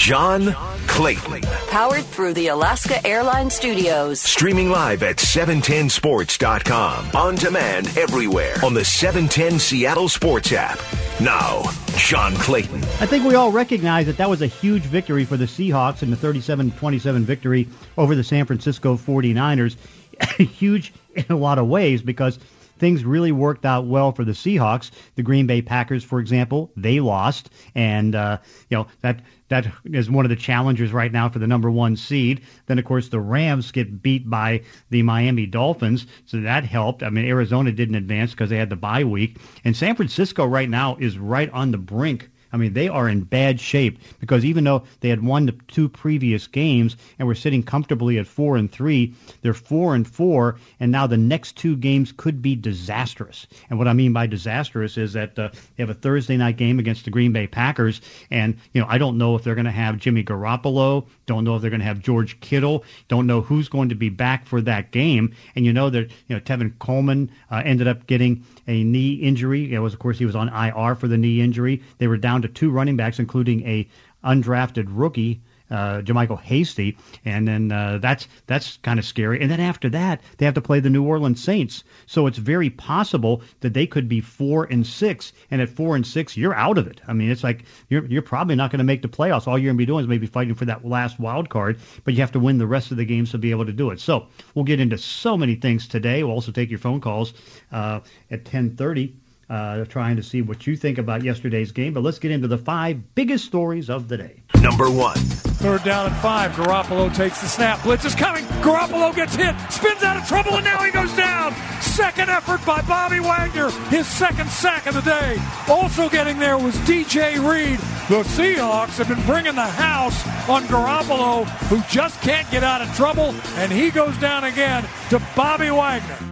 John Clayton. Powered through the Alaska Airlines Studios. Streaming live at 710sports.com. On demand everywhere on the 710 Seattle Sports app. Now, John Clayton. I think we all recognize that that was a huge victory for the Seahawks in the 37 27 victory over the San Francisco 49ers. huge in a lot of ways because things really worked out well for the Seahawks. The Green Bay Packers, for example, they lost, and uh, you know that that is one of the challengers right now for the number one seed. Then, of course, the Rams get beat by the Miami Dolphins, so that helped. I mean, Arizona didn't advance because they had the bye week, and San Francisco right now is right on the brink I mean, they are in bad shape because even though they had won the two previous games and were sitting comfortably at four and three, they're four and four, and now the next two games could be disastrous. And what I mean by disastrous is that uh, they have a Thursday night game against the Green Bay Packers, and you know I don't know if they're going to have Jimmy Garoppolo, don't know if they're going to have George Kittle, don't know who's going to be back for that game, and you know that you know Tevin Coleman uh, ended up getting a knee injury. It was of course he was on IR for the knee injury. They were down down to two running backs, including a undrafted rookie uh, JaMycal Hasty, and then uh, that's that's kind of scary. And then after that, they have to play the New Orleans Saints. So it's very possible that they could be four and six, and at four and six, you're out of it. I mean, it's like you're you're probably not going to make the playoffs. All you're going to be doing is maybe fighting for that last wild card, but you have to win the rest of the games to be able to do it. So we'll get into so many things today. We'll also take your phone calls uh, at 10:30 uh, trying to see what you think about yesterday's game. But let's get into the five biggest stories of the day. Number one. Third down and five. Garoppolo takes the snap. Blitz is coming. Garoppolo gets hit. Spins out of trouble, and now he goes down. Second effort by Bobby Wagner. His second sack of the day. Also getting there was DJ Reed. The Seahawks have been bringing the house on Garoppolo, who just can't get out of trouble, and he goes down again to Bobby Wagner.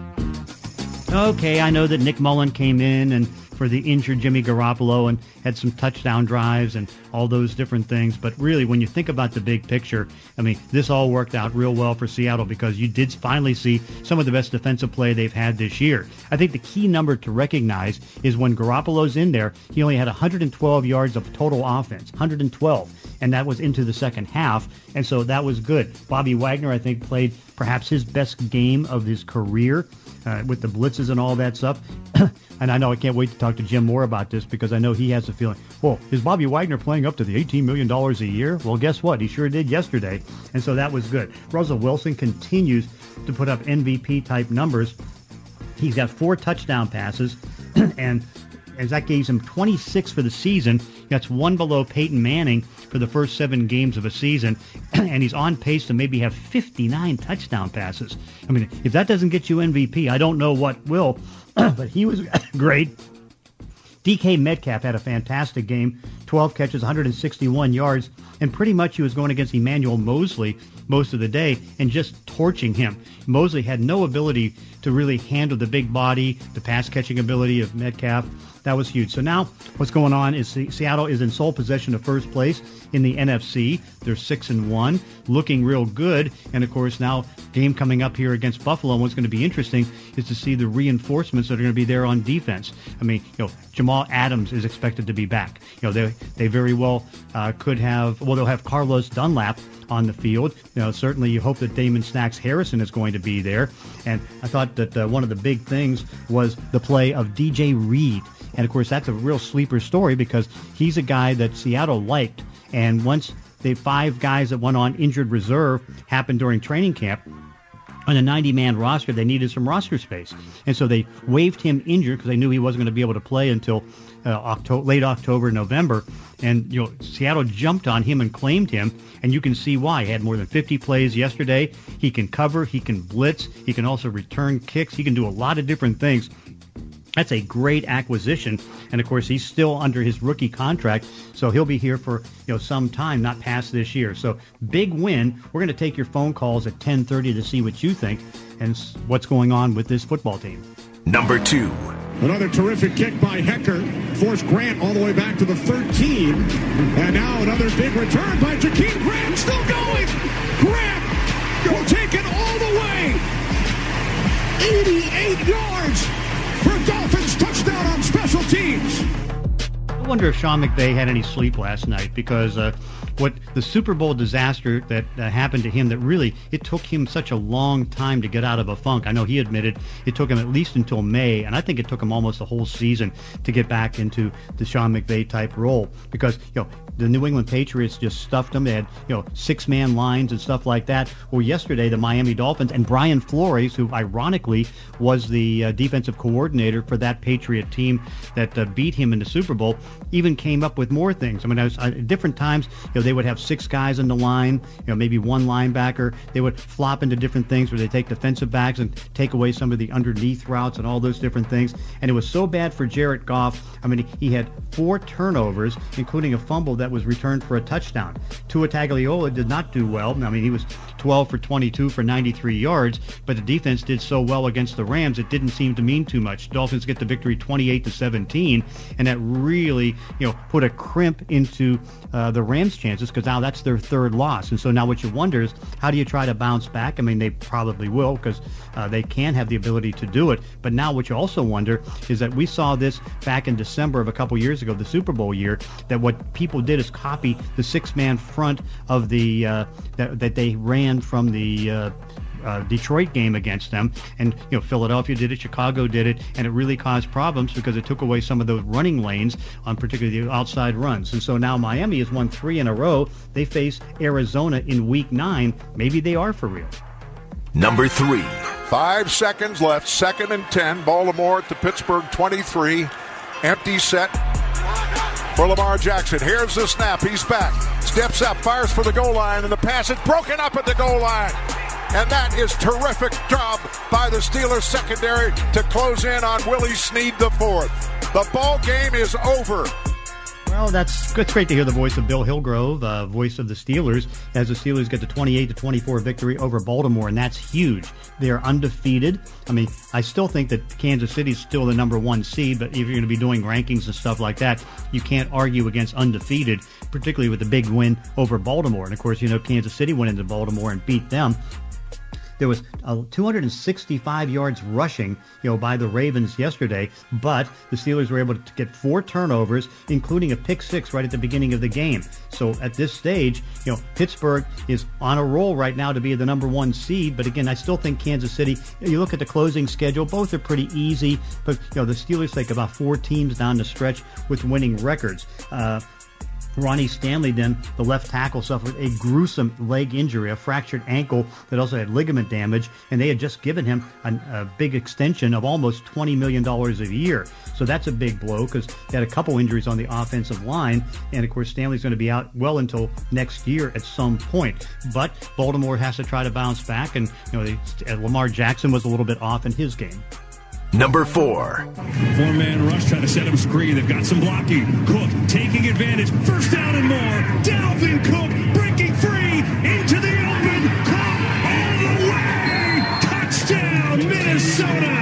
Okay, I know that Nick Mullen came in and for the injured Jimmy Garoppolo and had some touchdown drives and all those different things. But really, when you think about the big picture, I mean, this all worked out real well for Seattle because you did finally see some of the best defensive play they've had this year. I think the key number to recognize is when Garoppolo's in there, he only had 112 yards of total offense, 112, and that was into the second half, and so that was good. Bobby Wagner, I think, played perhaps his best game of his career uh, with the blitzes and all that stuff. and I know I can't wait to talk to Jim Moore about this because I know he has a feeling. Well, is Bobby Wagner playing up to the $18 million a year? Well, guess what? He sure did yesterday, and so that was good. Russell Wilson continues to put up MVP type numbers. He's got four touchdown passes, and as that gives him 26 for the season. That's one below Peyton Manning for the first seven games of a season, and he's on pace to maybe have 59 touchdown passes. I mean, if that doesn't get you MVP, I don't know what will. but he was great. DK Metcalf had a fantastic game, 12 catches, 161 yards, and pretty much he was going against Emmanuel Moseley most of the day and just torching him. Moseley had no ability to really handle the big body, the pass catching ability of Metcalf. That was huge. So now what's going on is Seattle is in sole possession of first place in the NFC. They're six and one, looking real good. And of course, now game coming up here against Buffalo. And what's going to be interesting is to see the reinforcements that are going to be there on defense. I mean, you know, Jamal Adams is expected to be back. You know, they they very well uh, could have. Well, they'll have Carlos Dunlap on the field. You know, certainly you hope that Damon Snacks Harrison is going to be there. And I thought that uh, one of the big things was the play of DJ Reed. And of course, that's a real sleeper story because he's a guy that Seattle liked. And once the five guys that went on injured reserve happened during training camp, on a 90 man roster, they needed some roster space. And so they waived him injured because they knew he wasn't going to be able to play until uh, October, late October, November. And you know, Seattle jumped on him and claimed him, and you can see why. He had more than 50 plays yesterday. He can cover, he can blitz, he can also return kicks, he can do a lot of different things. That's a great acquisition, and of course he's still under his rookie contract, so he'll be here for you know some time, not past this year. So big win. We're going to take your phone calls at 10:30 to see what you think and what's going on with this football team. Number two. Another terrific kick by Hekker. Forced Grant all the way back to the 13. And now another big return by Jakeem Grant. Still going. Grant will take it all the way. 88 yards for Dolphins touchdown on special teams. Wonder if Sean McVay had any sleep last night because uh, what the Super Bowl disaster that uh, happened to him that really it took him such a long time to get out of a funk. I know he admitted it took him at least until May, and I think it took him almost a whole season to get back into the Sean McVay type role because you know the New England Patriots just stuffed him. They had you know six man lines and stuff like that. Well, yesterday the Miami Dolphins and Brian Flores, who ironically was the uh, defensive coordinator for that Patriot team that uh, beat him in the Super Bowl, even came up with more things. I mean, I was, at different times, you know, they would have six guys in the line, you know, maybe one linebacker. They would flop into different things where they take defensive backs and take away some of the underneath routes and all those different things. And it was so bad for Jared Goff. I mean, he had four turnovers, including a fumble that was returned for a touchdown. Tua Tagovailoa did not do well. I mean, he was 12 for 22 for 93 yards, but the defense did so well against the Rams it didn't seem to mean too much. Dolphins get the victory 28 to 17, and that really, you know, put a crimp into uh, the Rams' chances because now that's their third loss. And so now what you wonder is how do you try to bounce back? I mean, they probably will because uh, they can have the ability to do it. But now what you also wonder is that we saw this back in December of a couple years ago, the Super Bowl year, that what people did is copy the six-man front of the uh, that, that they ran from the uh, Detroit game against them, and you know Philadelphia did it, Chicago did it, and it really caused problems because it took away some of those running lanes on particularly the outside runs. And so now Miami has won three in a row. They face Arizona in Week Nine. Maybe they are for real. Number three. Five seconds left. Second and ten. Baltimore at the Pittsburgh 23. Empty set for Lamar Jackson. Here's the snap. He's back. Steps up, fires for the goal line, and the pass is broken up at the goal line. And that is terrific job by the Steelers secondary to close in on Willie Snead the fourth. The ball game is over. Well, that's it's great to hear the voice of Bill Hillgrove, uh, voice of the Steelers, as the Steelers get the 28 to 24 victory over Baltimore, and that's huge. They are undefeated. I mean, I still think that Kansas City is still the number one seed, but if you're going to be doing rankings and stuff like that, you can't argue against undefeated, particularly with the big win over Baltimore. And of course, you know Kansas City went into Baltimore and beat them. There was uh, 265 yards rushing, you know, by the Ravens yesterday, but the Steelers were able to get four turnovers, including a pick six right at the beginning of the game. So at this stage, you know, Pittsburgh is on a roll right now to be the number one seed. But again, I still think Kansas City. You look at the closing schedule; both are pretty easy. But you know, the Steelers take about four teams down the stretch with winning records. Uh, Ronnie Stanley, then the left tackle, suffered a gruesome leg injury, a fractured ankle that also had ligament damage, and they had just given him a, a big extension of almost $20 million a year. So that's a big blow because they had a couple injuries on the offensive line, and of course Stanley's going to be out well until next year at some point. But Baltimore has to try to bounce back, and you know they, Lamar Jackson was a little bit off in his game. Number four. Four man rush trying to set up a screen. They've got some blocking. Cook taking advantage. First down and more. Dalvin Cook breaking free into the open. Caught all the way. Touchdown, Minnesota.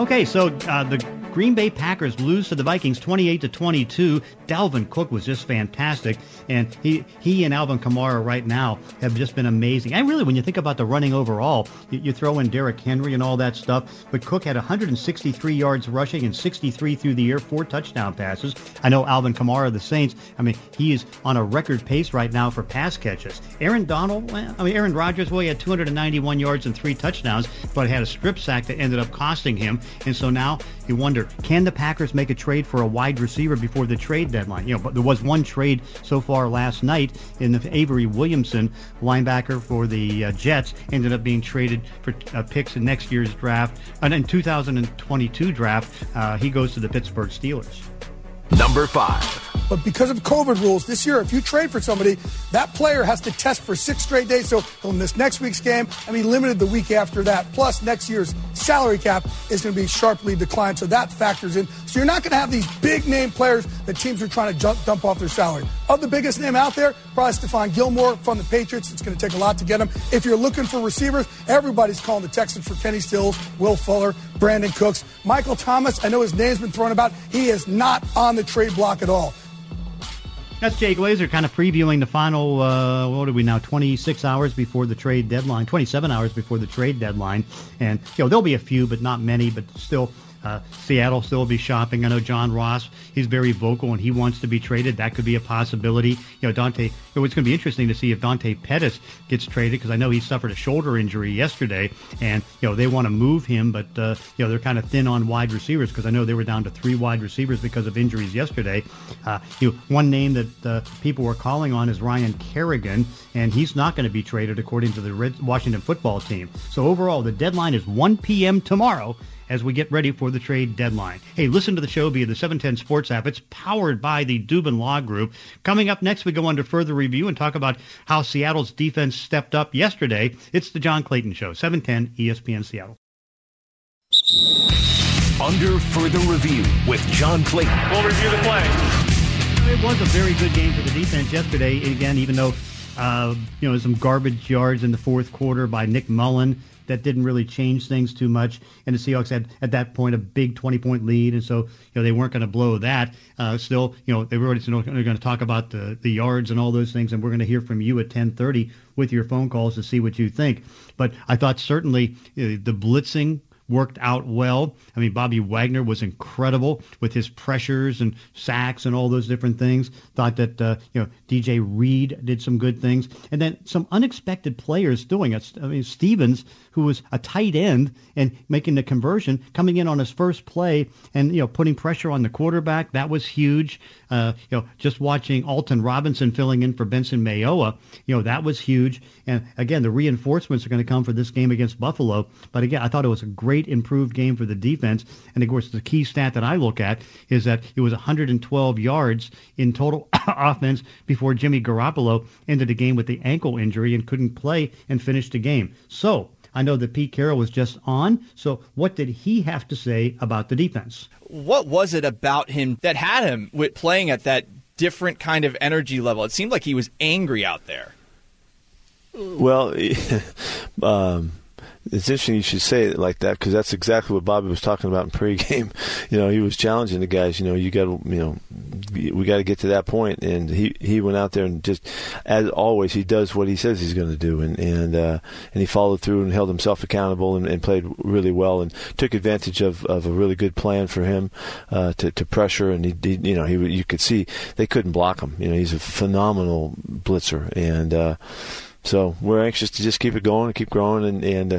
Okay, so uh, the Green Bay Packers lose to the Vikings 28 to 22. Dalvin Cook was just fantastic, and he he and Alvin Kamara right now have just been amazing. And really, when you think about the running overall, you, you throw in Derrick Henry and all that stuff, but Cook had 163 yards rushing and 63 through the air, four touchdown passes. I know Alvin Kamara, the Saints. I mean, he is on a record pace right now for pass catches. Aaron Donald, well, I mean Aaron Rodgers, well, he had 291 yards and three touchdowns, but had a strip sack that ended up costing him, and so now you wonder, can the Packers make a trade for a wide receiver before the trade deadline? You know, but there was one trade so far last night in the Avery Williamson, linebacker for the uh, Jets, ended up being traded for uh, picks in next year's draft. And in 2022 draft, uh, he goes to the Pittsburgh Steelers. Number five. But because of COVID rules this year, if you trade for somebody, that player has to test for six straight days. So he'll miss next week's game and be limited the week after that. Plus, next year's salary cap is going to be sharply declined. So that factors in. So you're not going to have these big name players that teams are trying to jump, dump off their salary. Of the biggest name out there, probably Stephon Gilmore from the Patriots. It's going to take a lot to get him. If you're looking for receivers, everybody's calling the Texans for Kenny Stills, Will Fuller, Brandin Cooks. Michael Thomas, I know his name's been thrown about. He is not on the trade block at all. That's Jay Glazer kind of previewing the final, uh, what are we now, 26 hours before the trade deadline, 27 hours before the trade deadline. And, you know, there'll be a few, but not many, but still Uh, Seattle still will be shopping. I know John Ross. He's very vocal and he wants to be traded. That could be a possibility. You know, Dante. It's going to be interesting to see if Dante Pettis gets traded because I know he suffered a shoulder injury yesterday, and you know they want to move him, but uh, you know they're kind of thin on wide receivers because I know they were down to three wide receivers because of injuries yesterday. Uh, you know, one name that uh, people were calling on is Ryan Kerrigan, and he's not going to be traded according to the Red Washington football team. So overall, the deadline is 1 p.m. tomorrow as we get ready for the trade deadline. Hey, listen to the show via the 710 Sports app. It's powered by the Dubin Law Group. Coming up next, we go under further review and talk about how Seattle's defense stepped up yesterday. It's the John Clayton Show, 710 ESPN Seattle. Under further review with John Clayton. We'll review the play. It was a very good game for the defense yesterday. Again, even though uh, you know some garbage yards in the fourth quarter by Nick Mullen that didn't really change things too much. And the Seahawks had at that point a big 20 point lead, and so you know they weren't going to blow that. Uh, still, you know they were already going to talk about the the yards and all those things, and we're going to hear from you at 10:30 with your phone calls to see what you think. But I thought certainly uh, the blitzing worked out well. I mean, Bobby Wagner was incredible with his pressures and sacks and all those different things. Thought that uh, you know DJ Reed did some good things, and then some unexpected players doing it. I mean, Stevens, who was a tight end and making the conversion, coming in on his first play and you know putting pressure on the quarterback. That was huge. Uh, you know, just watching Alton Robinson filling in for Benson Mayowa, you know, that was huge. And again, the reinforcements are going to come for this game against Buffalo. But again, I thought it was a great improved game for the defense. And of course, the key stat that I look at is that it was 112 yards in total offense before Jimmy Garoppolo ended the game with the ankle injury and couldn't play and finish the game. So I know that Pete Carroll was just on. So what did he have to say about the defense? What was it about him that had him with playing at that different kind of energy level? It seemed like he was angry out there. Well, um, it's interesting you should say it like that because that's exactly what Bobby was talking about in pregame. You know, he was challenging the guys. You know, you got to, you know, we got to get to that point, and he he went out there and just, as always, he does what he says he's going to do, and and uh, and he followed through and held himself accountable and, and played really well and took advantage of, of a really good plan for him uh, to to pressure, and he, he you know he you could see they couldn't block him. You know, he's a phenomenal blitzer, and. Uh, so we're anxious to just keep it going and keep growing and, and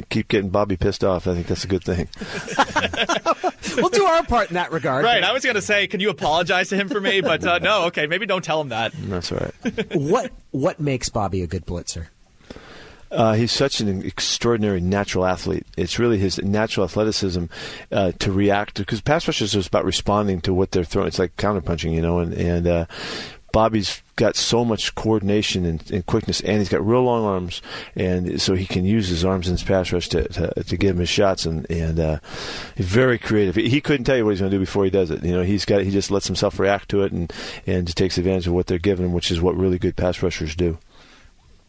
uh, keep getting Bobby pissed off. I think that's a good thing. we'll do our part in that regard. Right. I was going to say, can you apologize to him for me? But uh, no. Okay. Maybe don't tell him that. That's all right. what What makes Bobby a good blitzer? Uh, he's such an extraordinary natural athlete. It's really his natural athleticism uh, to react because pass rushers is about responding to what they're throwing. It's like counterpunching, you know, and and uh, Bobby's got so much coordination and, and, quickness, and he's got real long arms, and so he can use his arms in his pass rush to to, to give him his shots, and and uh, very creative. He, couldn't tell you what he's going to do before he does it. You know, he's got he just lets himself react to it, and and takes advantage of what they're giving him, which is what really good pass rushers do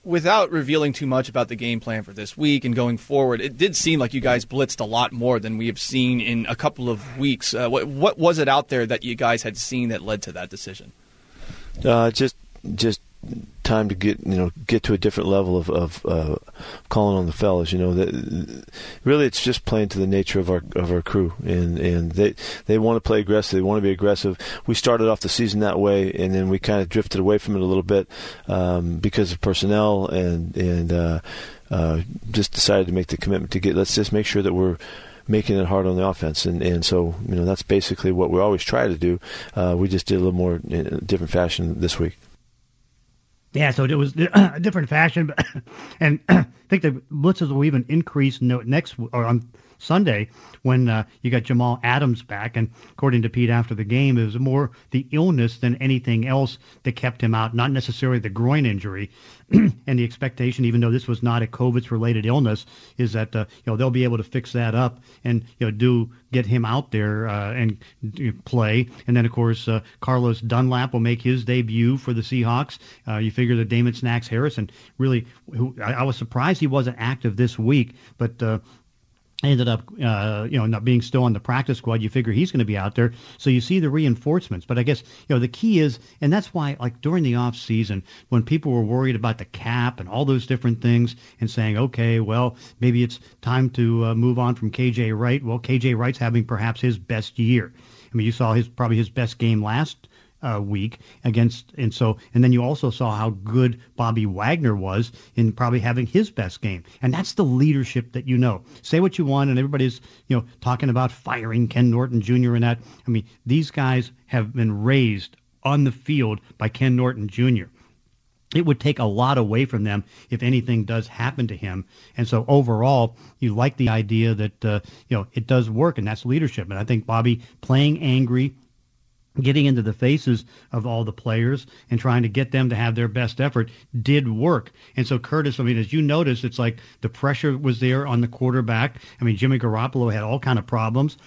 without revealing too much about the game plan for this week and going forward, it did seem like you guys blitzed a lot more than we have seen in a couple of weeks. Uh, what, what, was it out there that you guys had seen that led to that decision? Uh, just just time to get you know get to a different level of, of uh, calling on the fellas. You know that really it's just playing to the nature of our of our crew, and and they they want to play aggressive. They want to be aggressive. We started off the season that way, and then we kind of drifted away from it a little bit um, because of personnel, and and uh, uh, just decided to make the commitment to get. Let's just make sure that we're making it hard on the offense. And, and so, you know, that's basically what we always try to do. Uh, we just did a little more in a different fashion this week. Yeah, so it was a different fashion, but, and I think the blitzes will even increase next or on Sunday when uh, you got Jamal Adams back. And according to Pete after the game, it was more the illness than anything else that kept him out, not necessarily the groin injury. and the expectation, even though this was not a COVID-related illness, is that uh, you know they'll be able to fix that up and you know do get him out there uh, and play. And then of course uh, Carlos Dunlap will make his debut for the Seahawks. Uh, you figure that Damon Snacks Harrison really, who I, I was surprised he wasn't active this week, but uh, ended up, uh, you know, not being still on the practice squad. You figure he's going to be out there, so you see the reinforcements. But I guess you know the key is, and that's why, like during the off season, when people were worried about the cap and all those different things, and saying, okay, well, maybe it's time to uh, move on from KJ Wright. Well, KJ Wright's having perhaps his best year. I mean, you saw his probably his best game last uh, week against, and so, and then you also saw how good Bobby Wagner was in probably having his best game, and that's the leadership that you know. Say what you want, and everybody's you know talking about firing Ken Norton Jr. and that. I mean, these guys have been raised on the field by Ken Norton Jr. It would take a lot away from them if anything does happen to him. And so overall, you like the idea that uh, you know it does work, and that's leadership. And I think Bobby playing angry, getting into the faces of all the players and trying to get them to have their best effort did work. And so Curtis, I mean, as you noticed, it's like the pressure was there on the quarterback. I mean, Jimmy Garoppolo had all kind of problems,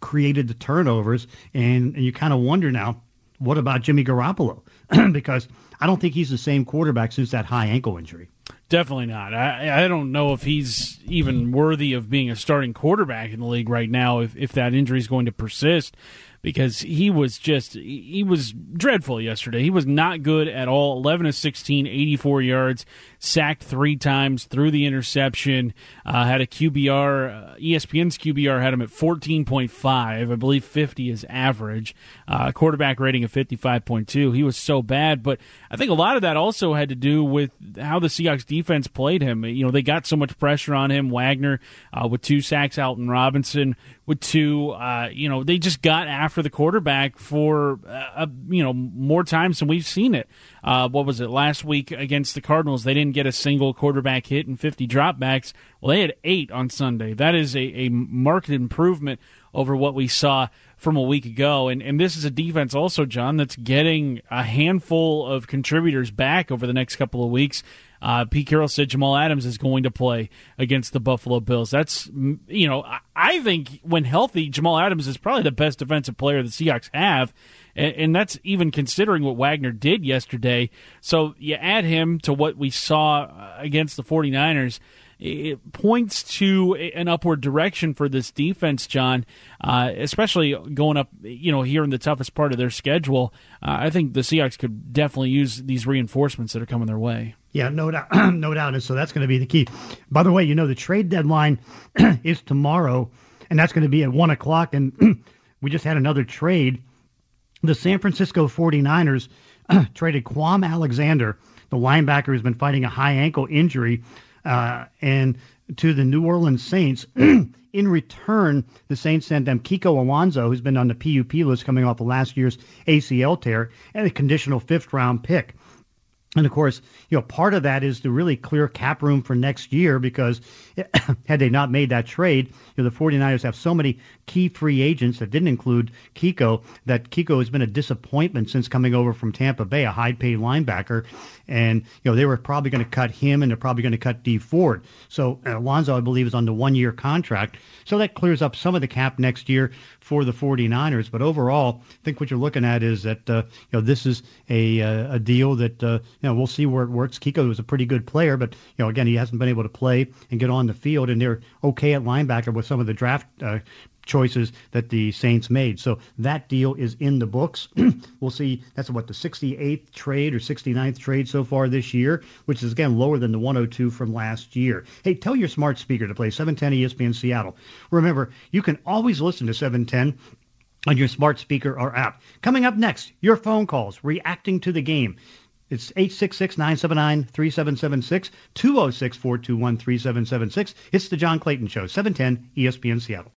created the turnovers, and, and you kind of wonder now, what about Jimmy Garoppolo? because I don't think he's the same quarterback since that high ankle injury. Definitely not. I, I don't know if he's even worthy of being a starting quarterback in the league right now if, if that injury is going to persist because he was just he was dreadful yesterday. He was not good at all. 11 of 16, 84 yards, sacked 3 times, threw the interception, uh, had a QBR uh, ESPN's QBR had him at 14.5. I believe 50 is average. Uh, quarterback rating of 55.2. He was so bad, but I think a lot of that also had to do with how the Seahawks defense played him. You know, they got so much pressure on him. Wagner uh, with two sacks, Alton Robinson with two. Uh, you know, they just got after the quarterback for uh, you know more times than we've seen it. Uh, what was it last week against the Cardinals? They didn't get a single quarterback hit and 50 dropbacks. Well, they had eight on Sunday. That is a, a marked improvement over what we saw from a week ago. And, and this is a defense also, John, that's getting a handful of contributors back over the next couple of weeks. Uh, Pete Carroll said Jamal Adams is going to play against the Buffalo Bills. That's, you know, I think when healthy, Jamal Adams is probably the best defensive player the Seahawks have. And, and that's even considering what Wagner did yesterday. So you add him to what we saw uh, against the 49ers it points to an upward direction for this defense, John. Uh, especially going up, you know, here in the toughest part of their schedule. Uh, I think the Seahawks could definitely use these reinforcements that are coming their way. Yeah, no doubt, no doubt. And so that's going to be the key. By the way, you know, the trade deadline is tomorrow, and that's going to be at one o'clock. And we just had another trade. The San Francisco 49ers traded Kwon Alexander, the linebacker who's been fighting a high ankle injury uh, and to the New Orleans Saints. in return, the Saints sent them Kiko Alonso, who's been on the PUP list coming off of last year's ACL tear, and a conditional fifth round pick. And of course, you know, part of that is to really clear cap room for next year because had they not made that trade, you know, the 49ers have so many key free agents that didn't include Kiko that Kiko has been a disappointment since coming over from Tampa Bay, a high paid linebacker. And, you know, they were probably going to cut him and they're probably going to cut Dee Ford. So Alonso, I believe, is on the one year contract. So that clears up some of the cap next year for the 49ers. But overall, I think what you're looking at is that, uh, you know, this is a, uh, a deal that, uh, you know, we'll see where it works. Kiko was a pretty good player, but, you know, again, he hasn't been able to play and get on the field. And they're okay at linebacker with some of the draft uh, choices that the Saints made. So that deal is in the books. we'll see. That's what the 68th trade or 69th trade so far this year, which is again lower than the 102 from last year. Hey, tell your smart speaker to play 710 ESPN Seattle. Remember, you can always listen to 710 on your smart speaker or app. Coming up next, your phone calls reacting to the game. It's 866-979-3776, 206-421-3776. It's the John Clayton Show, 710 ESPN Seattle.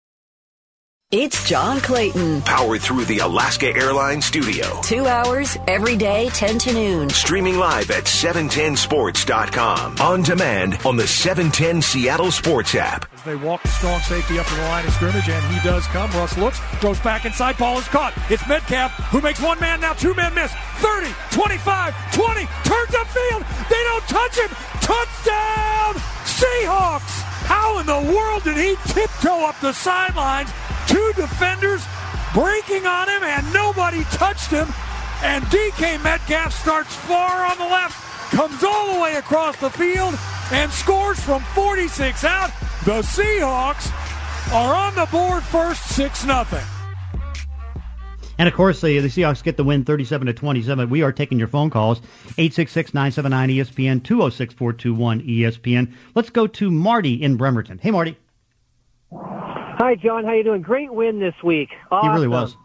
It's John Clayton. Powered through the Alaska Airlines studio. Two hours every day, 10 to noon. Streaming live at 710sports.com. On demand on the 710 Seattle Sports app. As they walk the strong safety up to the line of scrimmage, and he does come. Russ looks, goes back inside, ball is caught. It's Metcalf who makes one man, now two men miss. 30, 25, 20, turns upfield. They don't touch him. Touchdown, Seahawks. How in the world did he tiptoe up the sidelines? Two defenders breaking on him, and nobody touched him. And DK Metcalf starts far on the left, comes all the way across the field, and scores from 46 out. The Seahawks are on the board first, 6 nothing. And of course, the, the Seahawks get the win 37 to 27. We are taking your phone calls 866-979 ESPN 206-421 ESPN. Let's go to Marty in Bremerton. Hey Marty. Hi John, how you doing? Great win this week. Awesome. He really was.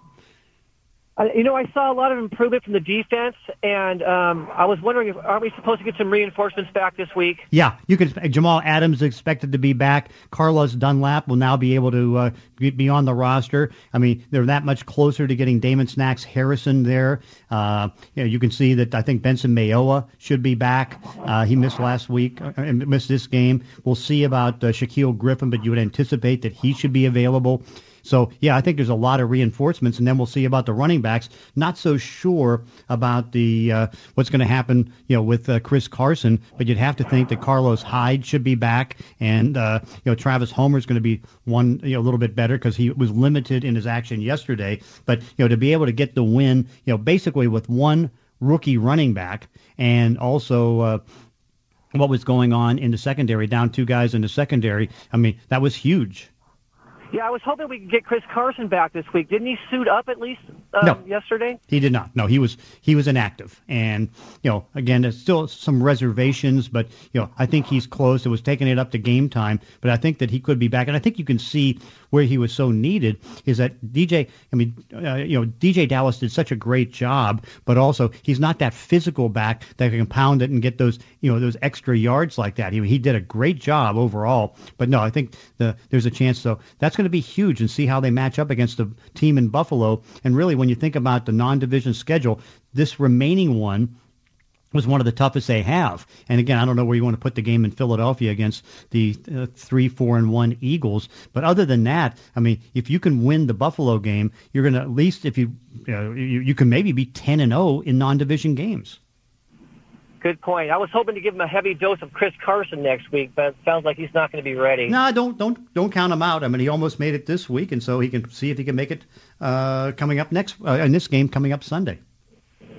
Uh, you know, I saw a lot of improvement from the defense, and um, I was wondering if aren't we supposed to get some reinforcements back this week? Yeah, you could. Jamal Adams is expected to be back. Carlos Dunlap will now be able to uh, be on the roster. I mean, they're that much closer to getting Damon Snacks Harrison there. Uh, you, know, you can see that I think Benson Mayowa should be back. Uh, he missed last week, and missed this game. We'll see about uh, Shaquill Griffin, but you would anticipate that he should be available. So yeah, I think there's a lot of reinforcements, and then we'll see about the running backs. Not so sure about the uh, what's going to happen, you know, with uh, Chris Carson, but you'd have to think that Carlos Hyde should be back, and uh, you know Travis Homer is going to be one you know, a little bit better because he was limited in his action yesterday. But you know to be able to get the win, you know, basically with one rookie running back and also. Uh, what was going on in the secondary, down two guys in the secondary. I mean, that was huge. Yeah, I was hoping we could get Chris Carson back this week. Didn't he suit up at least um, no. yesterday? He did not. No, he was he was inactive, and you know, again, there's still some reservations, but you know, I think he's close. It was taking it up to game time, but I think that he could be back, and I think you can see where he was so needed is that DJ. I mean, uh, you know, DJ Dallas did such a great job, but also he's not that physical back that can pound it and get those you know those extra yards like that. He he did a great job overall, but no, I think the there's a chance. So that's going to be huge and see how they match up against a team in Buffalo. And really, when you think about the non-division schedule, this remaining one was one of the toughest they have. And again, I don't know where you want to put the game in Philadelphia against the uh, three, four, and one Eagles. But other than that, I mean, if you can win the Buffalo game, you're going to at least if you, uh, you you can maybe be 10 and 0 in non-division games. Good point. I was hoping to give him a heavy dose of Chris Carson next week, but it sounds like he's not going to be ready. No, don't don't don't count him out. I mean, he almost made it this week, and so he can see if he can make it uh, coming up next uh, in this game coming up Sunday.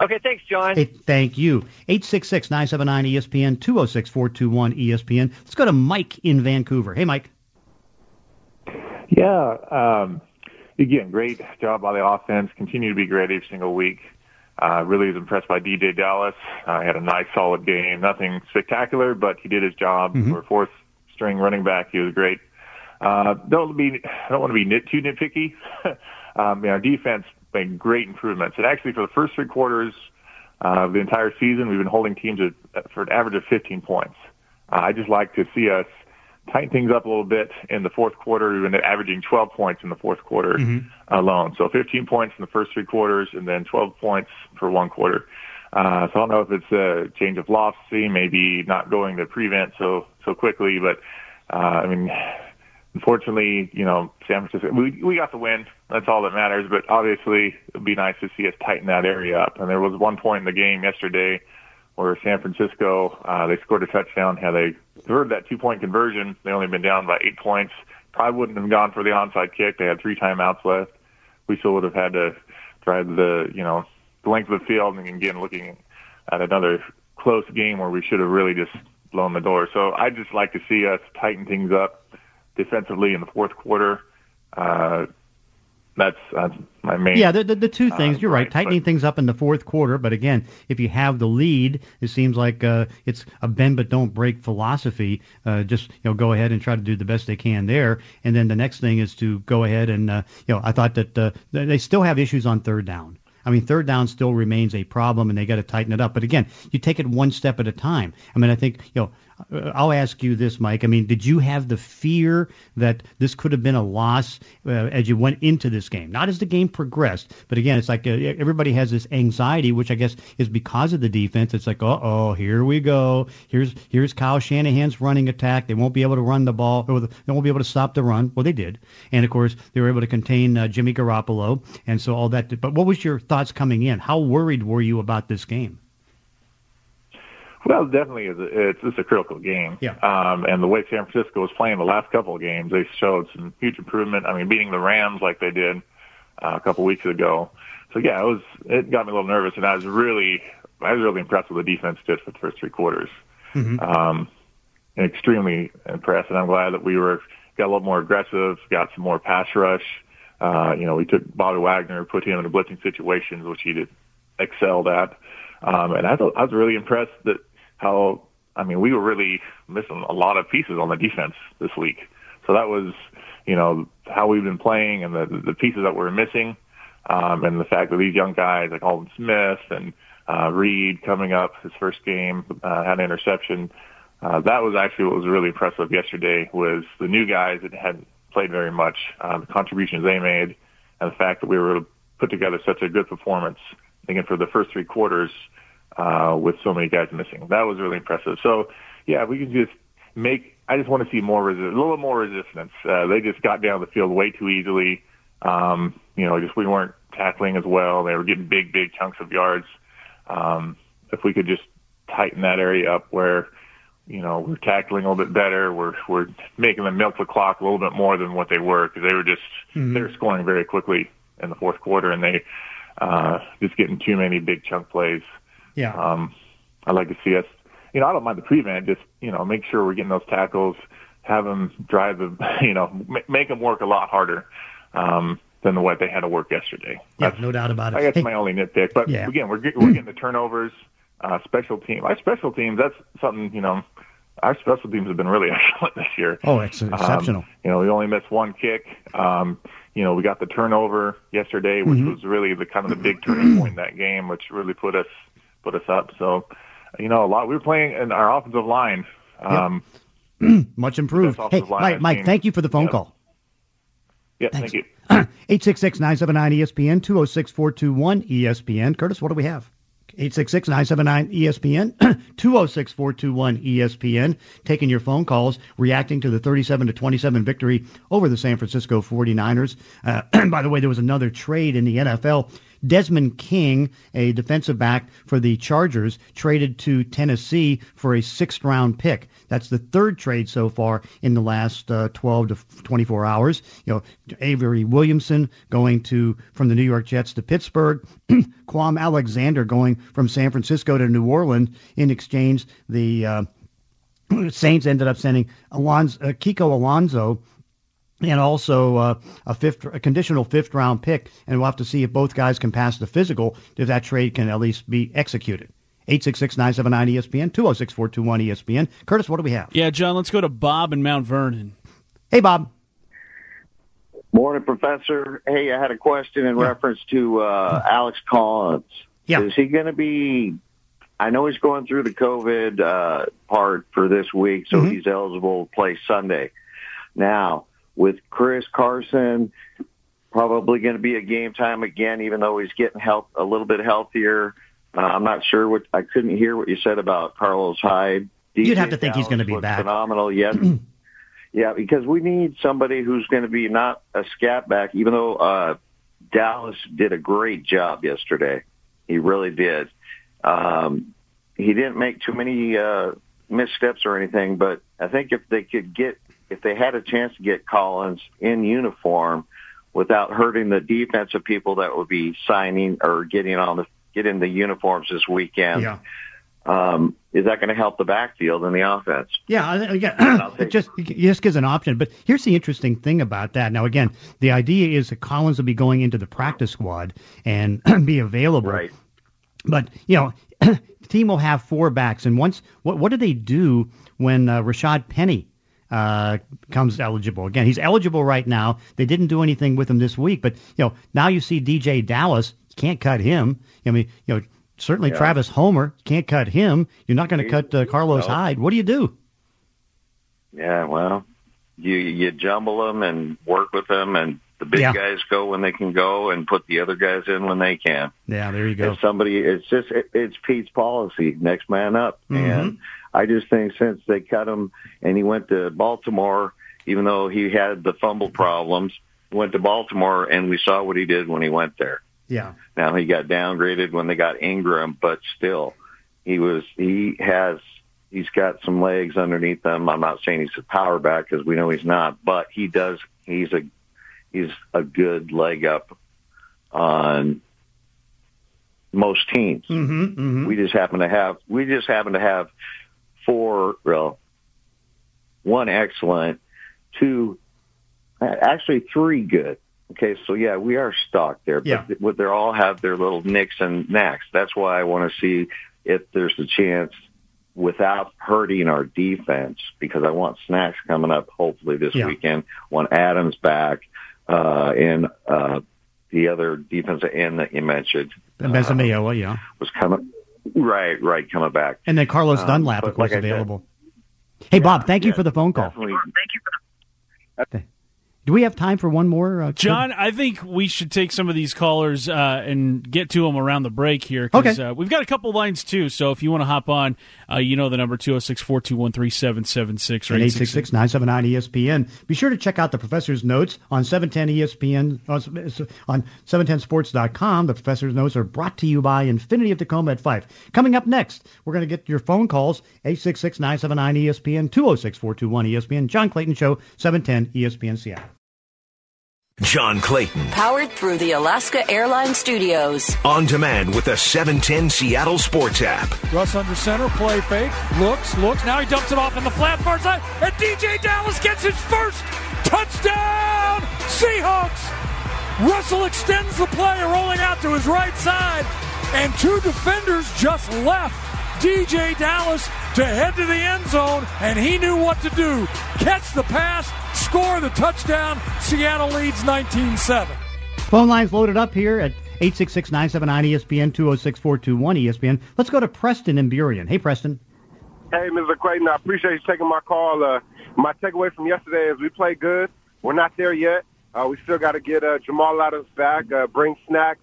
Okay, thanks, John. Hey, thank you. 866-979-ESPN, 206-421-ESPN. Let's go to Mike in Vancouver. Hey, Mike. Yeah, um, again, great job by the offense. Continue to be great every single week. Uh, really was impressed by DJ Dallas. Uh, he had a nice, solid game. Nothing spectacular, but he did his job. Mm-hmm. For a fourth string running back, he was great. Uh, don't be, I don't want to be nit, too nitpicky. um, you know, defense made great improvements. And actually, for the first three quarters uh, of the entire season, we've been holding teams at, for an average of 15 points. Uh, I just like to see us tighten things up a little bit in the fourth quarter. We've been averaging 12 points in the fourth quarter Mm-hmm. alone. So 15 points in the first three quarters and then 12 points for one quarter. Uh, so I don't know if it's a change of philosophy, maybe not going to prevent so, so quickly, but, uh, I mean, unfortunately, you know, San Francisco, we, we got the win. That's all that matters, but obviously it'd be nice to see us tighten that area up. And there was one point in the game yesterday where San Francisco, uh, they scored a touchdown. Had they converted that two point conversion, they only been down by eight points. Probably wouldn't have gone for the onside kick. They had three timeouts left. We still would have had to drive the, you know, the length of the field and again looking at another close game where we should have really just blown the door. So I'd just like to see us tighten things up defensively in the fourth quarter. Uh, that's that's my main. Yeah, the, the, the two things. uh, you're right. Tightening things up in the fourth quarter, but again, if you have the lead, it seems like uh, it's a bend but don't break philosophy. Uh, just you know, go ahead and try to do the best they can there. And then the next thing is to go ahead and uh, you know, I thought that uh, they still have issues on third down. I mean, third down still remains a problem, and they got to tighten it up. But again, you take it one step at a time. I mean, I think you know. Uh, I'll ask you this, Mike. I mean, did you have the fear that this could have been a loss uh, as you went into this game? Not as the game progressed, but again, it's like uh, everybody has this anxiety, which I guess is because of the defense. It's like, uh oh, here we go. Here's here's Kyle Shanahan's running attack. They won't be able to run the ball, or they won't be able to stop the run. Well, they did, and of course, they were able to contain uh, Jimmy Garoppolo, and so all that. But what was your thoughts coming in? How worried were you about this game? Well, definitely, is it's, it's a critical game. Yeah. Um, and the way San Francisco was playing the last couple of games, they showed some huge improvement. I mean, beating the Rams like they did uh, a couple weeks ago. So yeah, it was it got me a little nervous, and I was really I was really impressed with the defense did for the first three quarters. Mm-hmm. Um, extremely impressed, and I'm glad that we were got a little more aggressive, got some more pass rush. Uh, you know, we took Bobby Wagner, put him in a blitzing situations, which he did excelled at. Um, and I, thought, I was really impressed that how, I mean, we were really missing a lot of pieces on the defense this week. So that was, you know, how we've been playing and the, the pieces that we're missing. Um, and the fact that these young guys like Aldon Smith and, uh, Reed coming up his first game, uh, had an interception. Uh, that was actually what was really impressive yesterday was the new guys that hadn't played very much, uh, the contributions they made and the fact that we were able to put together such a good performance again for the first three quarters, uh, with so many guys missing. That was really impressive. So yeah, we can just make, I just want to see more, resi- a little more resistance. Uh, they just got down the field way too easily. Um, you know, just we weren't tackling as well. They were getting big, big chunks of yards. Um, if we could just tighten that area up where, you know, we're tackling a little bit better. We're we're making them milk the clock a little bit more than what they were because they were just Mhm. they were scoring very quickly in the fourth quarter and they uh, just getting too many big chunk plays. Yeah. Um, I'd like to see us. You know, I don't mind the prevent. Just you know, make sure we're getting those tackles. Have them drive the. You know, ma- make them work a lot harder um, than what they had to work yesterday. Yeah, no doubt about it. I guess Hey, my only nitpick. But Yeah. again, we're we're getting the turnovers. Uh, special team. Our special teams. That's something. You know, our special teams have been really excellent this year. Oh, it's exceptional. Um, you know, we only missed one kick. Um, you know, we got the turnover yesterday, which Mhm. was really the kind of the big turning point in that game, which really put us put us up. So, you know, a lot. We were playing in our offensive line. Um, Much improved. Hey, Mike, Mike, thank you for the phone Yep. call. Yeah, thank you. 866 979 ESPN, 206 421 ESPN. Curtis, what do we have? 866 979 ESPN, 206 421 ESPN. Taking your phone calls, reacting to the 37 to 27 victory over the San Francisco 49ers. Uh, by the way, there was another trade in the NFL. Desmond King, a defensive back for the Chargers, traded to Tennessee for a sixth round pick. That's the third trade so far in the last uh, 12 to 24 hours. You know, Avery Williamson going to from the New York Jets to Pittsburgh. Kwon Alexander going from San Francisco to New Orleans. In exchange, the uh, Saints ended up sending Alonso, uh, Kiko Alonso and also uh, a fifth, a conditional fifth round pick. And we'll have to see if both guys can pass the physical, if that trade can at least be executed. 866-979 ESPN, 206-421 ESPN. Curtis, what do we have? Yeah, John, let's go to Bob in Mount Vernon. Hey, Bob. Morning, Professor. Hey, I had a question in reference to uh, Alex Collins. Yeah. Is he going to be? I know he's going through the COVID uh, part for this week, so he's eligible to play Sunday. Now, with Chris Carson, probably going to be a game time again, even though he's getting help a little bit healthier. Uh, I'm not sure what I couldn't hear what you said about Carlos Hyde. You'd have to think he's going to be back. Phenomenal, yes. yeah, because we need somebody who's going to be not a scat back, even though uh, Dallas did a great job yesterday. He really did. Um, he didn't make too many uh, missteps or anything, but I think if they could get, if they had a chance to get Collins in uniform without hurting the defensive people that would be signing or getting on the getting the uniforms this weekend, Yeah. um, is that going to help the backfield and the offense? Yeah, I- again, it just it just gives an option. But here's the interesting thing about that. Now, again, the idea is that Collins will be going into the practice squad and be available. Right. But you know, the team will have four backs, and once what what do they do when uh, Rashad Penny? Uh, comes eligible again. He's eligible right now. They didn't do anything with him this week, but you know now you see DJ Dallas. Can't cut him. I mean, you know certainly Yeah. Travis Homer can't cut him. You're not going to cut uh, Carlos No. Hyde. What do you do? Yeah, well, you you jumble them and work with them, and the big Yeah. guys go when they can go, and put the other guys in when they can. Yeah, there you go. If somebody, it's just it, it's Pete's policy, next man up, Mhm. and I just think since they cut him and he went to Baltimore, even though he had the fumble problems, went to Baltimore, and we saw what he did when he went there. Yeah. Now he got downgraded when they got Ingram, but still, he was he has he's got some legs underneath him. I'm not saying he's a power back because we know he's not, but he does. He's a he's a good leg up on most teams. Mm-hmm, mm-hmm. We just happen to have we just happen to have four well one excellent, two actually three good. Okay, so yeah, we are stocked there, but Yeah. they all have their little nicks and knacks. That's why I want to see if there's a chance without hurting our defense because I want snacks coming up hopefully this Yeah. weekend. Want Adams back uh, and uh, the other defensive end that you mentioned And Bezameo, yeah. was coming. Right, right, coming back. And then Carlos Um, Dunlap, but of course, like I said, available. hey, Bob, thank you for the phone call. definitely- Do we have time for one more? Uh, John, I think we should take some of these callers uh, and get to them around the break here. Okay. Uh, we've got a couple lines, too. So if you want to hop on, uh, you know the number 206 421 3776 or and 866 866-979 ESPN. Be sure to check out the professor's notes on 710 ESPN uh, on 710sports.com. The professor's notes are brought to you by Infiniti of Tacoma at Fife. Coming up next, we're going to get your phone calls 866-979 ESPN 206-421 ESPN. John Clayton Show 710 ESPN Seattle. John Clayton. Powered through the Alaska Airlines Studios. On demand with the 710 Seattle Sports app. Russ under center, play fake, looks, looks. Now he dumps it off in the flat far side, and DeeJay Dallas gets his first touchdown. Seahawks. Russell extends the play, rolling out to his right side, and two defenders just left DeeJay Dallas to head to the end zone, and he knew what to do: catch the pass, score the touchdown. Seattle leads 19-7. Phone lines loaded up here at 866-979 ESPN 206-421 ESPN. Let's go to Preston in Burien. Hey, Preston. Hey, Mr. Clayton, I appreciate you taking my call. Uh, my takeaway from yesterday is we played good. We're not there yet. Uh, we still got to get uh, Jamal Adams back, uh, bring snacks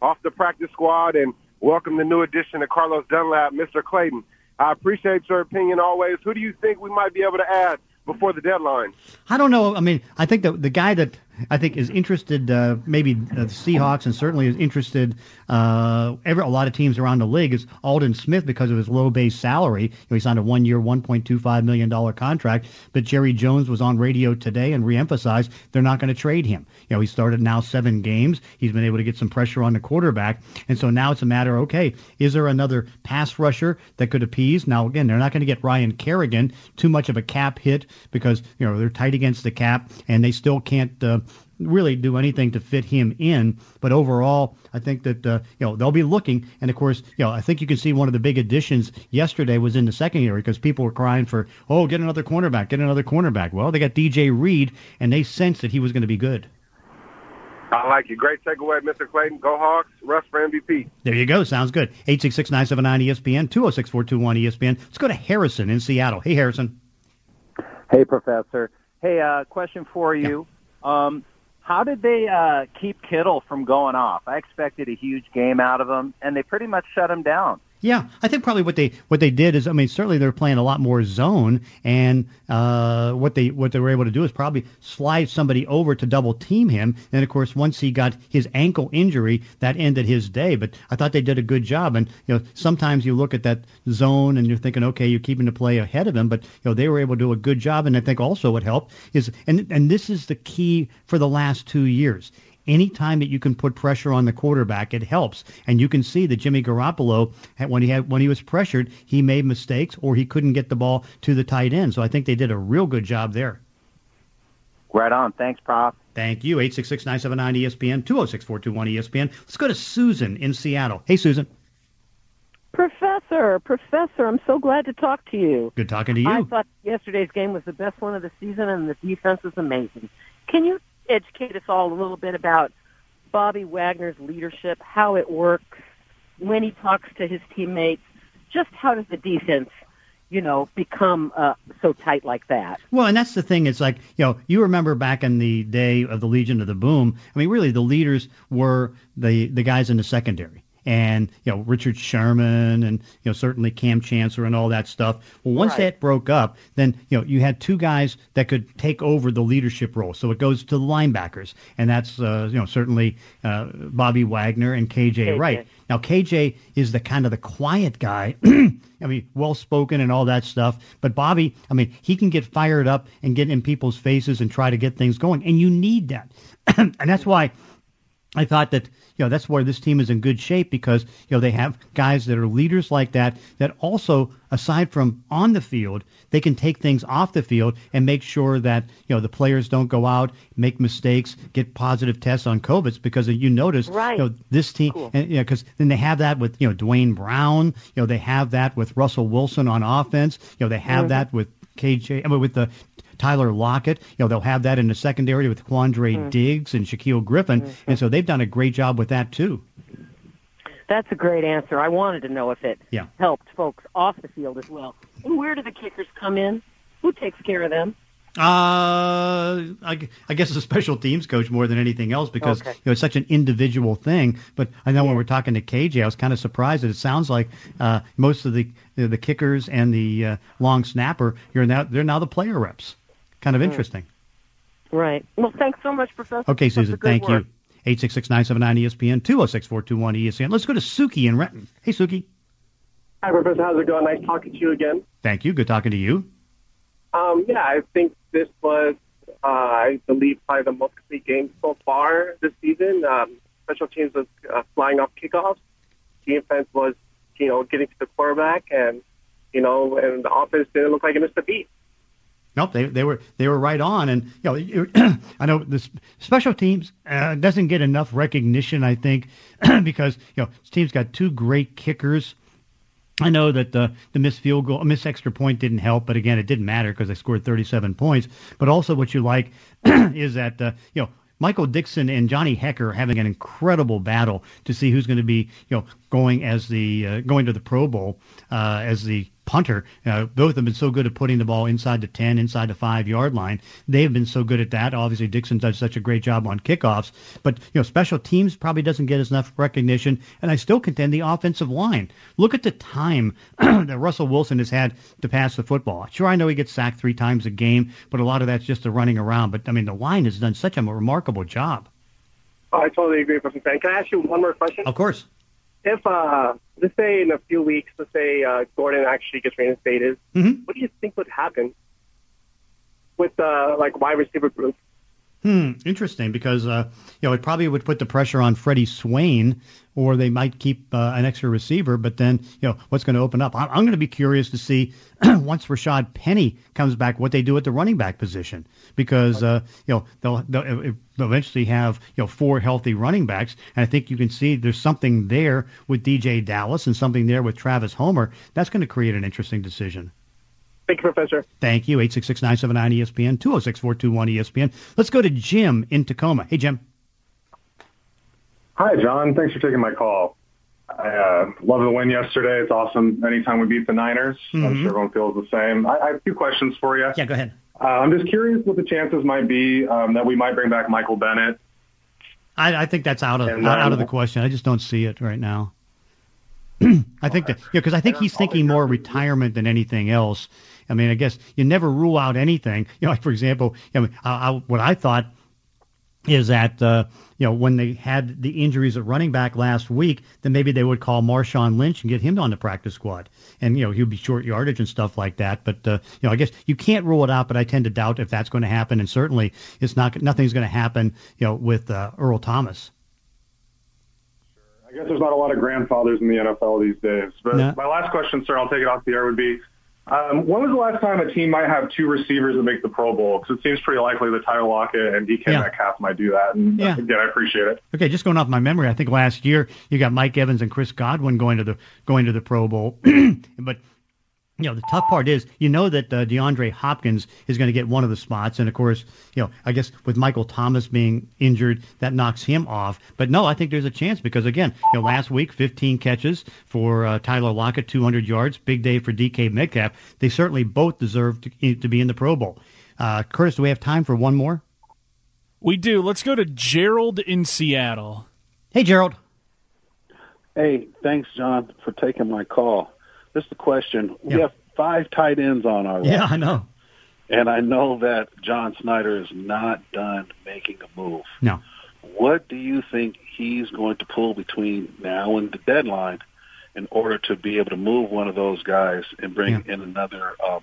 off the practice squad, and welcome the new addition to Carlos Dunlap, Mr. Clayton. I appreciate your opinion always. Who do you think we might be able to add before the deadline? I don't know. I mean, I think the the guy that I think is interested, uh, maybe the Seahawks, and certainly is interested. Uh, every a lot of teams around the league is Aldon Smith because of his low base salary. You know, he signed a one-year, 1.25 million dollar contract. But Jerry Jones was on radio today and reemphasized they're not going to trade him. You know, he started now seven games. He's been able to get some pressure on the quarterback, and so now it's a matter. Okay, is there another pass rusher that could appease? Now again, they're not going to get Ryan Kerrigan. Too much of a cap hit because you know they're tight against the cap, and they still can't. Uh, really do anything to fit him in. But overall, I think that uh, you know they'll be looking, and of course, you know I think you can see one of the big additions yesterday was in the secondary because people were crying for oh get another cornerback, get another cornerback. Well, they got DJ Reed, and they sensed that he was going to be good. I like you. Great takeaway, Mr. Clayton. Go Hawks. Russ for MVP. There you go. Sounds good. Eight six six nine seven nine E ESPN two zero six four two one ESPN. Let's go to Harrison in Seattle. Hey Harrison. Hey, Professor. Hey, uh, question for you. Um, how did they uh, keep Kittle from going off? I expected a huge game out of him, and they pretty much shut him down. Yeah, I think probably what they what they did is, I mean, certainly they're playing a lot more zone, and uh, what they what they were able to do is probably slide somebody over to double team him. And of course, once he got his ankle injury, that ended his day. But I thought they did a good job. And you know, sometimes you look at that zone and you're thinking, okay, you're keeping the play ahead of him, but you know they were able to do a good job. And I think also what helped is, and and this is the key for the last two years anytime that you can put pressure on the quarterback, it helps. And you can see that Jimmy Garoppolo, when he had when he was pressured, he made mistakes or he couldn't get the ball to the tight end. So I think they did a real good job there. Right on. Thanks, Prof. Thank you. 866-979-ESPN, 206-421 ESPN. Let's go to Susan in Seattle. Hey, Susan. Professor, Professor, I'm so glad to talk to you. Good talking to you. I thought yesterday's game was the best one of the season, and the defense was amazing. Can you educate us all a little bit about Bobby Wagner's leadership, how it works, when he talks to his teammates, just how does the defense, you know, become uh, so tight like that? Well, and that's the thing. It's like, you know, you remember back in the day of the Legion of the Boom. I mean, really, the leaders were the the guys in the secondary. And you know Richard Sherman and you know certainly Kam Chancellor and all that stuff. Well, once Right. that broke up, then you know you had two guys that could take over the leadership role. So it goes to the linebackers, and that's uh, you know certainly uh, Bobby Wagner and KJ, KJ. Wright. Now KJ is the kind of the quiet guy. I mean, well spoken and all that stuff. But Bobby, I mean, he can get fired up and get in people's faces and try to get things going, and you need that. and that's why I thought that you know that's where this team is in good shape because you know they have guys that are leaders like that that also aside from on the field they can take things off the field and make sure that you know the players don't go out make mistakes get positive tests on COVID because you notice Right. you know this team and, you know because then they have that with you know Duane Brown you know they have that with Russell Wilson on offense you know they have Mhm. that with KJ I mean, with the Tyler Lockett. You know, they'll have that in the secondary with Quandre Mm. Diggs and Shaquill Griffin. Mm-hmm. And so they've done a great job with that too. That's a great answer. I wanted to know if it Yeah. helped folks off the field as well. And where do the kickers come in? Who takes care of them? Uh, I, I guess a special teams coach more than anything else because Okay. you know it's such an individual thing. But I know when we're talking to KJ, I was kind of surprised that it sounds like uh, most of the the, the kickers and the uh, long snapper you're now they're now the player reps. Kind of Mm. interesting. Right. Well, thanks so much, Professor. Okay, Susan, thank work. you. Eight six six nine seven nine ESPN two zero six four two one ESPN. Let's go to Suki in Renton. Hey, Suki. Hi, Professor. How's it going? Nice talking to you again. Thank you. Good talking to you. Um, yeah, I think this was, uh, I believe, probably the most complete game so far this season. Um, special teams was uh, flying off kickoffs. Defense was, you know, getting to the quarterback, and you know, and the offense didn't look like it missed a beat. Nope, they they were they were right on, and you know I know the special teams uh, doesn't get enough recognition, I think, because you know this team's got two great kickers. I know that the the missed field goal, missed extra point didn't help, but again, it didn't matter because they scored 37 points. But also, what you like is that uh, you know Michael Dickson and Johnny Hekker having an incredible battle to see who's going to be you know going as the uh, going to the Pro Bowl uh, as the punter. Uh, both have been so good at putting the ball inside the 10, inside the five yard line. They've been so good at that. Obviously, Dickson does such a great job on kickoffs, but you know, special teams probably doesn't get as enough recognition. And I still contend the offensive line. Look at the time that Russell Wilson has had to pass the football. Sure, I know he gets sacked three times a game, but a lot of that's just the running around. But I mean, the line has done such a remarkable job. Oh, I totally agree, Professor Fan. Can I ask you one more question? Of course. If, uh, let's say in a few weeks, let's say uh, Gordon actually gets reinstated, Mhm. what do you think would happen with uh, like wide receiver group? Hmm, interesting because uh, you know it probably would put the pressure on Freddie Swain, or they might keep uh, an extra receiver. But then you know what's going to open up? I'm, I'm going to be curious to see once Rashad Penny comes back what they do at the running back position because uh, you know they'll, they'll eventually have you know four healthy running backs, and I think you can see there's something there with DeeJay Dallas and something there with Travis Homer that's going to create an interesting decision. Thank you, Professor. Thank you. 866-979-ESPN, 206-421-ESPN. Let's go to Jim in Tacoma. Hey, Jim. Hi, John. Thanks for taking my call. I uh, love the win yesterday. It's awesome. Anytime we beat the Niners, I'm Mhm. sure everyone feels the same. I, I have a few questions for you. Yeah, go ahead. Uh, I'm just curious what the chances might be um, that we might bring back Michael Bennett. I, I think that's out of And, out of the question. I just don't see it right now. I think that yeah, because I think he's thinking more retirement than anything else. I mean, I guess you never rule out anything. You know, like for example, I mean, I, I, what I thought is that uh, you know when they had the injuries at running back last week, then maybe they would call Marshawn Lynch and get him on the practice squad, and you know he'd be short yardage and stuff like that. But uh, you know, I guess you can't rule it out, but I tend to doubt if that's going to happen, and certainly it's not. Nothing's going to happen, you know, with uh, Earl Thomas. I guess there's not a lot of grandfathers in the NFL these days. But No. my last question, sir, I'll take it off the air, would be, um, when was the last time a team might have two receivers that make the Pro Bowl? Because it seems pretty likely that Tyler Lockett and DK Yeah. Metcalf might do that. And Yeah. again, I appreciate it. Okay, just going off my memory, I think last year you got Mike Evans and Chris Godwin going to the going to the Pro Bowl, but you know the tough part is you know that uh, DeAndre Hopkins is going to get one of the spots, and of course you know I guess with Michael Thomas being injured that knocks him off. But no, I think there's a chance because again you know last week 15 catches for uh, Tyler Lockett, 200 yards, big day for DK Metcalf. They certainly both deserve to, to be in the Pro Bowl. Uh, Curtis, do we have time for one more? We do. Let's go to Gerald in Seattle. Hey, Gerald. Hey, thanks, John, for taking my call. Just a question. We Yeah. have five tight ends on our Yeah, I know. and I know that John Schneider is not done making a move. No. What do you think he's going to pull between now and the deadline in order to be able to move one of those guys and bring in another um,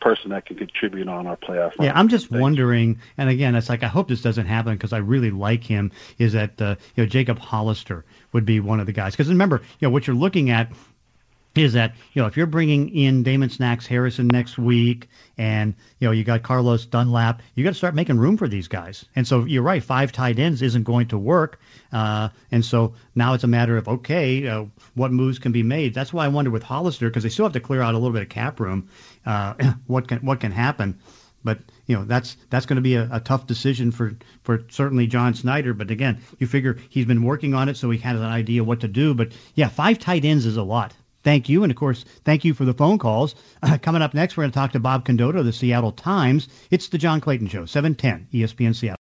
person that can contribute on our playoff. Yeah. I'm just Thanks. wondering, and again, it's like I hope this doesn't happen because I really like him. Is that uh, you know Jacob Hollister would be one of the guys? Because remember, you know what you're looking at is that you know if you're bringing in Damon Snacks Harrison next week, and you know you got Carlos Dunlap, you got to start making room for these guys. And so you're right, five tight ends isn't going to work. Uh, and so now it's a matter of okay, uh, what moves can be made. That's why I wonder with Hollister because they still have to clear out a little bit of cap room. Uh, what can what can happen? But you know that's that's going to be a, a tough decision for for certainly John Schneider. But again, you figure he's been working on it, so he has an idea what to do. But yeah, five tight ends is a lot. Thank you, and of course, thank you for the phone calls. Uh, coming up next, we're going to talk to Bob Condotta of the Seattle Times. It's the John Clayton Show, 710 ESPN Seattle.